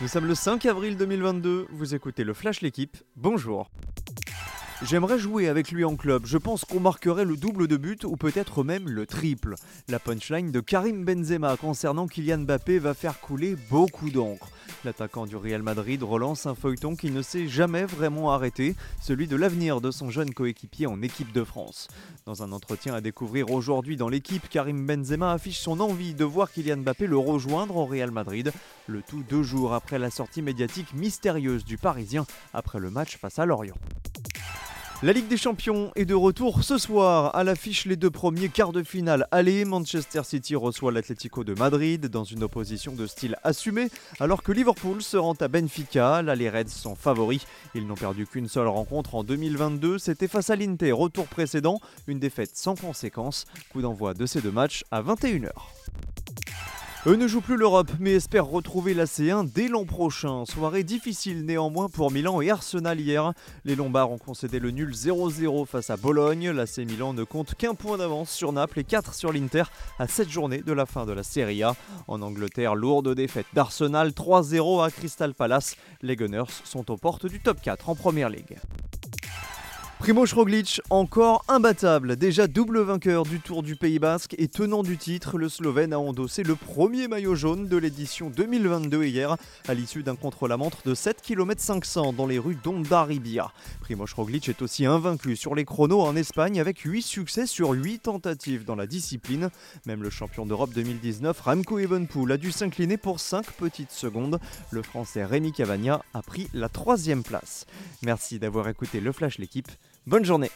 Nous sommes le 5 avril 2022, vous écoutez le Flash L'équipe, bonjour. J'aimerais jouer avec lui en club, je pense qu'on marquerait le double de but ou peut-être même le triple. La punchline de Karim Benzema concernant Kylian Mbappé va faire couler beaucoup d'encre. L'attaquant du Real Madrid relance un feuilleton qui ne s'est jamais vraiment arrêté, celui de l'avenir de son jeune coéquipier en équipe de France. Dans un entretien à découvrir aujourd'hui dans l'équipe, Karim Benzema affiche son envie de voir Kylian Mbappé le rejoindre au Real Madrid, le tout deux jours après la sortie médiatique mystérieuse du Parisien après le match face à Lorient. La Ligue des Champions est de retour ce soir. À l'affiche, les deux premiers quarts de finale. Allez, Manchester City reçoit l'Atlético de Madrid dans une opposition de style assumé, alors que Liverpool se rend à Benfica. Là, les Reds sont favoris. Ils n'ont perdu qu'une seule rencontre en 2022. C'était face à l'Inter, retour précédent. Une défaite sans conséquence. Coup d'envoi de ces deux matchs à 21h. Eux ne jouent plus l'Europe, mais espèrent retrouver la C1 dès l'an prochain. Soirée difficile néanmoins pour Milan et Arsenal hier. Les Lombards ont concédé le nul 0-0 face à Bologne. La C Milan ne compte qu'un point d'avance sur Naples et 4 sur l'Inter à 7 journées de la fin de la Serie A. En Angleterre, lourde défaite d'Arsenal 3-0 à Crystal Palace. Les Gunners sont aux portes du top 4 en Première Ligue. Primoz Roglic, encore imbattable, déjà double vainqueur du Tour du Pays Basque et tenant du titre, le Slovène a endossé le premier maillot jaune de l'édition 2022 hier, à l'issue d'un contre-la-montre de 7 km 500 dans les rues d'Ondarribia. Primoz Roglic est aussi invaincu sur les chronos en Espagne avec 8 succès sur 8 tentatives dans la discipline. Même le champion d'Europe 2019, Ramco Evenpool, a dû s'incliner pour 5 petites secondes. Le français Rémi Cavagna a pris la troisième place. Merci d'avoir écouté le Flash l'équipe. Bonne journée